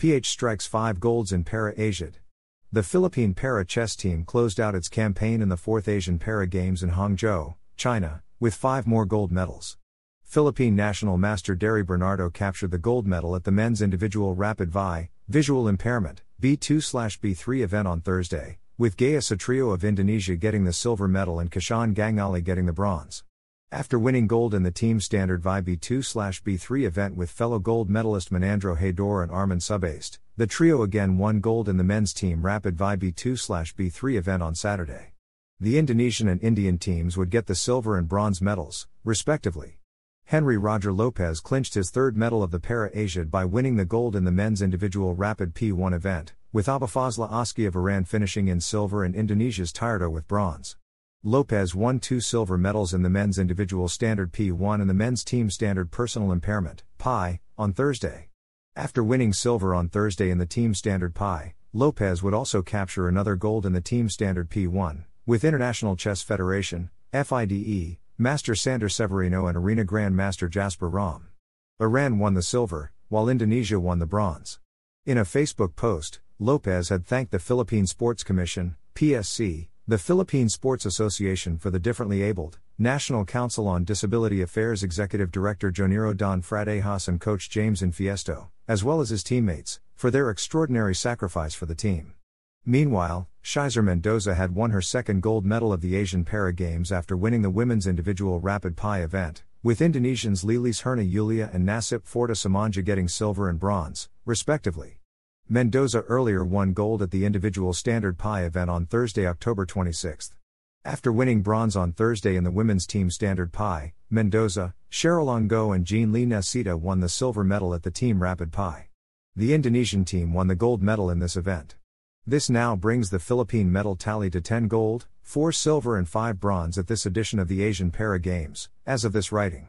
PH strikes five golds in Para Asiad. The Philippine para chess team closed out its campaign in the fourth Asian Para Games in Hangzhou, China, with five more gold medals. Philippine national master Darry Bernardo captured the gold medal at the men's individual rapid VI, visual impairment, B2/B3 event on Thursday, with Gaya Satrio of Indonesia getting the silver medal and Kashan Gangali getting the bronze. After winning gold in the team standard VI B2/B3 event with fellow gold medalist Menandro Redor and Arman Subaste, the trio again won gold in the men's team rapid VI B2/B3 event on Saturday. The Indonesian and Indian teams would get the silver and bronze medals, respectively. Henry Roger Lopez clinched his third medal of the Para Asia by winning the gold in the men's individual rapid P1 event, with Abafazla Oski of Iran finishing in silver and Indonesia's Tirto with bronze. Lopez won two silver medals in the men's individual standard P1 and the men's team standard personal impairment, PI, on Thursday. After winning silver on Thursday in the team standard PI, Lopez would also capture another gold in the team standard P1, with International Chess Federation, FIDE, Master Sander Severino and Arena Grandmaster Jasper Rom. Iran won the silver, while Indonesia won the bronze. In a Facebook post, Lopez had thanked the Philippine Sports Commission, PSC, the Philippine Sports Association for the Differently Abled, National Council on Disability Affairs Executive Director Joniro Don Fradejas and Coach James Infiesto, as well as his teammates, for their extraordinary sacrifice for the team. Meanwhile, Cheyzer Mendoza had won her second gold medal of the Asian Para Games after winning the women's individual rapid pie event, with Indonesians Lilis Herna Yulia and Nasip Forta Samanja getting silver and bronze, respectively. Mendoza earlier won gold at the individual standard PI event on Thursday, October 26. After winning bronze on Thursday in the women's team standard PI, Mendoza, Cheryl Ongo and Jean Lee Nesita won the silver medal at the team rapid PI. The Indonesian team won the gold medal in this event. This now brings the Philippine medal tally to 10 gold, 4 silver and 5 bronze at this edition of the Asian Para Games, as of this writing.